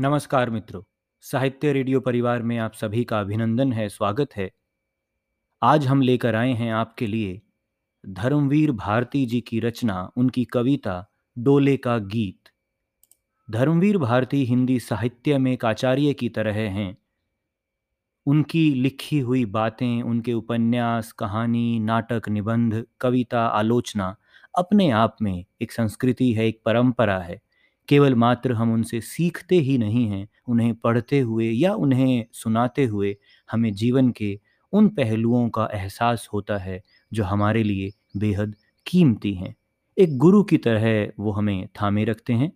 नमस्कार मित्रों, साहित्य रेडियो परिवार में आप सभी का अभिनंदन है, स्वागत है। आज हम लेकर आए हैं आपके लिए धर्मवीर भारती जी की रचना, उनकी कविता डोले का गीत। धर्मवीर भारती हिंदी साहित्य में एक आचार्य की तरह हैं। उनकी लिखी हुई बातें, उनके उपन्यास, कहानी, नाटक निबंध, कविता, आलोचना अपने आप में एक संस्कृति है, एक परंपरा है। केवल मात्र हम उनसे सीखते ही नहीं हैं, उन्हें पढ़ते हुए या उन्हें सुनाते हुए हमें जीवन के उन पहलुओं का एहसास होता है जो हमारे लिए बेहद कीमती हैं। एक गुरु की तरह वो हमें थामे रखते हैं।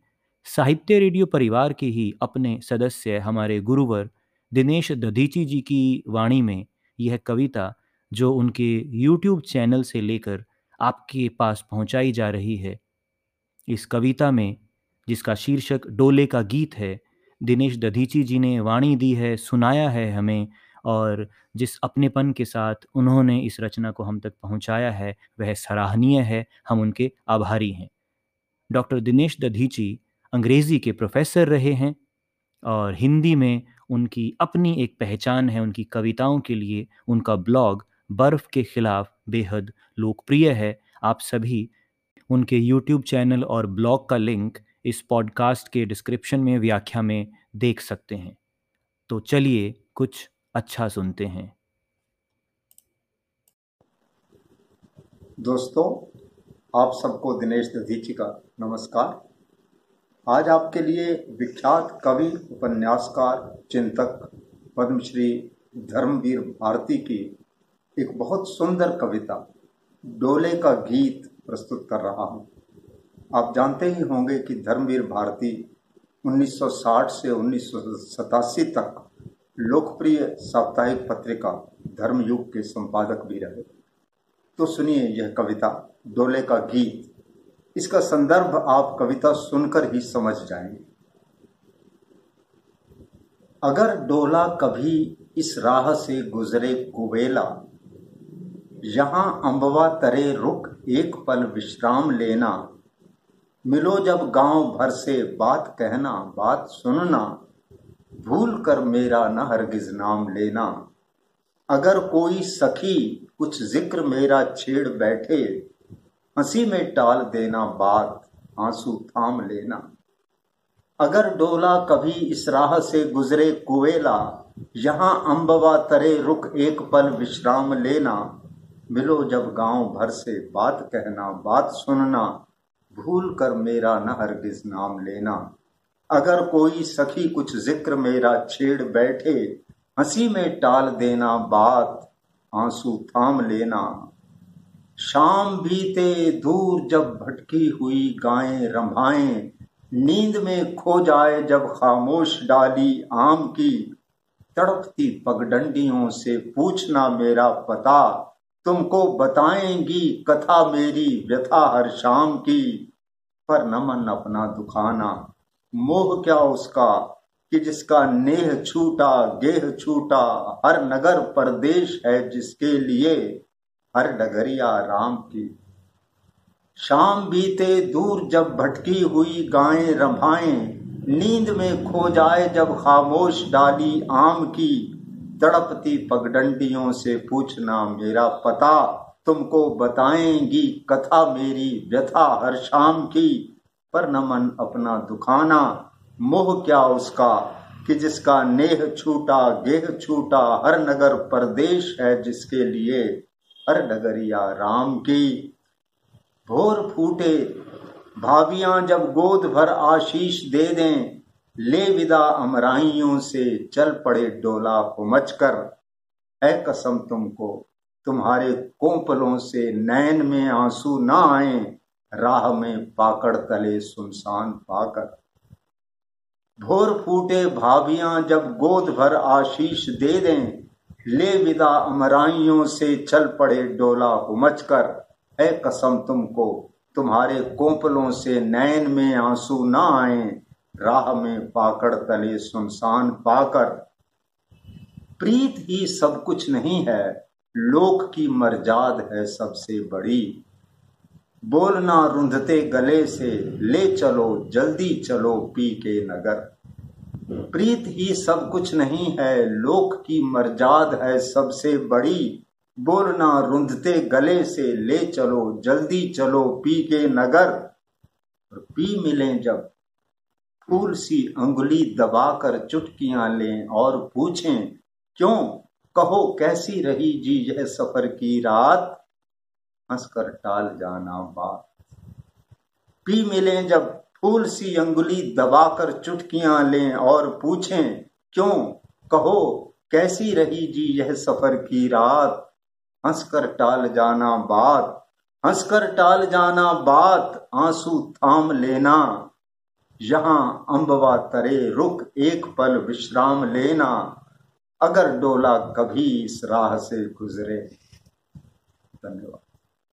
साहित्य रेडियो परिवार के ही अपने सदस्य हमारे गुरुवर दिनेश दधीची जी की वाणी में यह कविता जो उनके यूट्यूब चैनल से लेकर आपके पास पहुंचाई जा रही है। इस कविता में जिसका शीर्षक डोले का गीत है, दिनेश दधीची जी ने वाणी दी है, सुनाया है हमें, और जिस अपनेपन के साथ उन्होंने इस रचना को हम तक पहुँचाया है, वह सराहनीय है, हम उनके आभारी हैं। डॉक्टर दिनेश दधीची अंग्रेज़ी के प्रोफेसर रहे हैं, और हिंदी में उनकी अपनी एक पहचान है, उनकी कविताओं के लिए उनका ब्लॉग बर्फ़ के ख़िलाफ़ बेहद लोकप्रिय है। आप सभी उनके यूट्यूब चैनल और ब्लॉग का लिंक इस पॉडकास्ट के डिस्क्रिप्शन में व्याख्या में देख सकते हैं। तो चलिए कुछ अच्छा सुनते हैं। दोस्तों, आप सबको दिनेश दधीची का नमस्कार। आज आपके लिए विख्यात कवि, उपन्यासकार, चिंतक, पद्मश्री, धर्मवीर भारती की एक बहुत सुंदर कविता डोले का गीत प्रस्तुत कर रहा हूँ। आप जानते ही होंगे कि धर्मवीर भारती 1960 से उन्नीस सौ सतासी तक लोकप्रिय साप्ताहिक पत्रिका धर्मयुग के संपादक भी रहे। तो सुनिए यह कविता, डोले का गीत। इसका संदर्भ आप कविता सुनकर ही समझ जाएँगे। अगर डोला कभी इस राह से गुजरे कुबेला, यहाँ अंबवा तरे रुक एक पल विश्राम लेना मिलो जब गाँव भर से बात कहना, बात सुनना। भूल कर मेरा न हरगिज नाम लेना। अगर कोई सखी कुछ ज़िक्र मेरा छेड़ बैठे, हँसी में टाल देना बात, आँसू थाम लेना। अगर डोला कभी इस राह से गुजरे कुवेला, यहाँ अम्बवा तरे रुक एक पल विश्राम लेना। मिलो जब गाँव भर से बात कहना, बात सुनना। भूल कर मेरा न हरगिज नाम लेना। अगर कोई सखी कुछ ज़िक्र मेरा छेड़ बैठे, हँसी में टाल देना बात, आँसू थाम लेना। शाम बीते दूर जब भटकी हुई गायें रंभाएँ, नींद में खो जाए जब खामोश डाली आम की, तड़पती पगडंडियों से पूछना मेरा पता तुमको बताएँगी कथा मेरी व्यथा हर शाम की। पर नमन अपना दुखाना, मोह क्या उसका, कि जिसका नेह छूटा, गेह छूटा, हर नगर परदेश है जिसके लिए, हर डगरिया राम की। शाम बीते, दूर जब भटकी हुई गायें रंभाएँ, नींद में खो जाए जब खामोश डाली आम की तड़पती पगडंडियों से पूछना मेरा पता। तुमको बताएँगी कथा मेरी व्यथा हर शाम की, पर न मन अपना दुखाना। मोह क्या उसका कि जिसका नेह छूटा, गेह छूटा, हर नगर परदेश है जिसके लिए, हर नगरिया राम की। भोर फूटे, भाभियाँ जब गोद भर आशीष दे दें ले विदा अमराइयों से चल पड़े डोला उमच कर है कसम तुमको, तुम्हारे कोपलों से नैन में आँसू ना आए, राह में पाकड़ तले सुनसान पाकर। भोर फूटे भाभियाँ जब गोद भर आशीष दे दें, ले विदा अमराइयों से चल पड़े डोला उमच कर है कसम तुमको, तुम्हारे कोपलों से नैन में आँसू ना आए राह में पाकड़ तले सुनसान पाकर। प्रीत ही सब कुछ नहीं है, लोक की मर्जाद है सबसे बड़ी। बोलना रुंधते गले से, ले चलो, जल्दी चलो पी के नगर। प्रीत ही सब कुछ नहीं है, लोक की मर्जाद है सबसे बड़ी। बोलना रुंधते गले से, ले चलो, जल्दी चलो पी के नगर। और पी मिले जब फूल सी अंगुली दबाकर चुटकियाँ लें और पूछें, क्यों? कहो, कैसी रही जी यह सफ़र की रात? हंसकर टाल जाना बात। पी मिले जब फूल सी अंगुली दबाकर चुटकियाँ लें और पूछें, क्यों? कहो, कैसी रही जी यह सफ़र की रात? हंसकर टाल जाना बात। हंसकर टाल जाना बात, आँसू थाम लेना। यहाँ अम्बवा तरे रुक, एक पल विश्राम लेना, अगर डोला कभी इस राह से गुजरे। धन्यवाद।